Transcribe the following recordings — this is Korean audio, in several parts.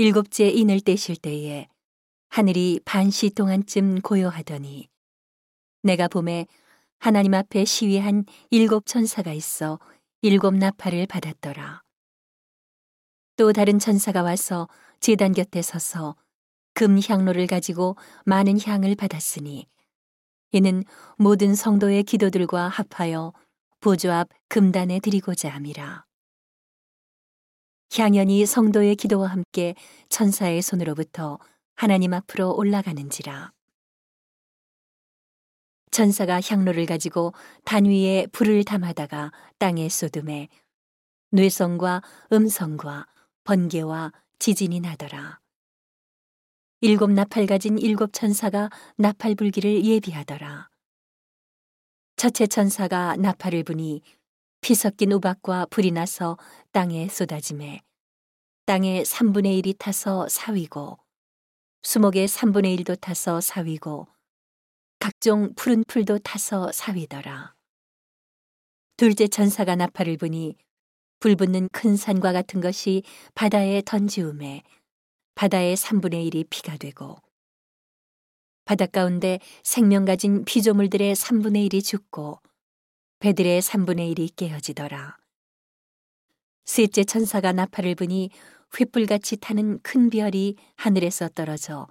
일곱째 인을 떼실 때에 하늘이 반시 동안쯤 고요하더니 내가 봄에 하나님 앞에 시위한 일곱 천사가 있어 일곱 나팔을 받았더라. 또 다른 천사가 와서 제단 곁에 서서 금 향로를 가지고 많은 향을 받았으니 이는 모든 성도의 기도들과 합하여 보조 앞 금단에 드리고자 함이라. 향연이 성도의 기도와 함께 천사의 손으로부터 하나님 앞으로 올라가는지라. 천사가 향로를 가지고 단 위에 불을 담아다가 땅에 쏟음에 뇌성과 음성과 번개와 지진이 나더라. 일곱 나팔 가진 일곱 천사가 나팔 불기를 예비하더라. 첫째 천사가 나팔을 부니 피 섞인 우박과 불이 나서 땅에 쏟아짐에 땅의 3분의 1이 타서 사위고 수목의 3분의 1도 타서 사위고 각종 푸른 풀도 타서 사위더라. 둘째 천사가 나팔을 부니 불붙는 큰 산과 같은 것이 바다에 던지움에 바다의 3분의 1이 피가 되고 바닷 가운데 생명 가진 피조물들의 3분의 1이 죽고 배들의 3분의 1이 깨어지더라. 셋째 천사가 나팔을 부니 횃불같이 타는 큰 별이 하늘에서 떨어져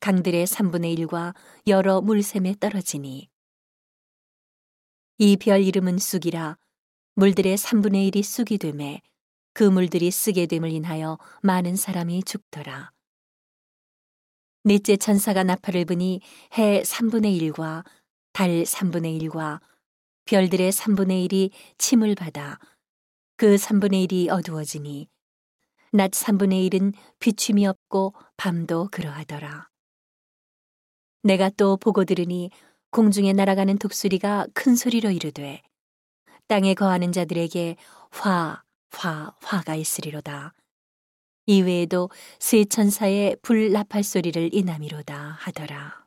강들의 3분의 1과 여러 물샘에 떨어지니 이 별 이름은 쑥이라 물들의 3분의 1이 쑥이 되매 그 물들이 쓰게 됨을 인하여 많은 사람이 죽더라. 넷째 천사가 나팔을 부니 해 3분의 1과 달 3분의 1과 별들의 3분의 1이 침을 받아 그 3분의 1이 어두워지니 낮 3분의 1은 비춤이 없고 밤도 그러하더라. 내가 또 보고 들으니 공중에 날아가는 독수리가 큰 소리로 이르되 땅에 거하는 자들에게 화, 화, 화가 있으리로다. 이외에도 세 천사의 불 나팔 소리를 인함이로다 하더라.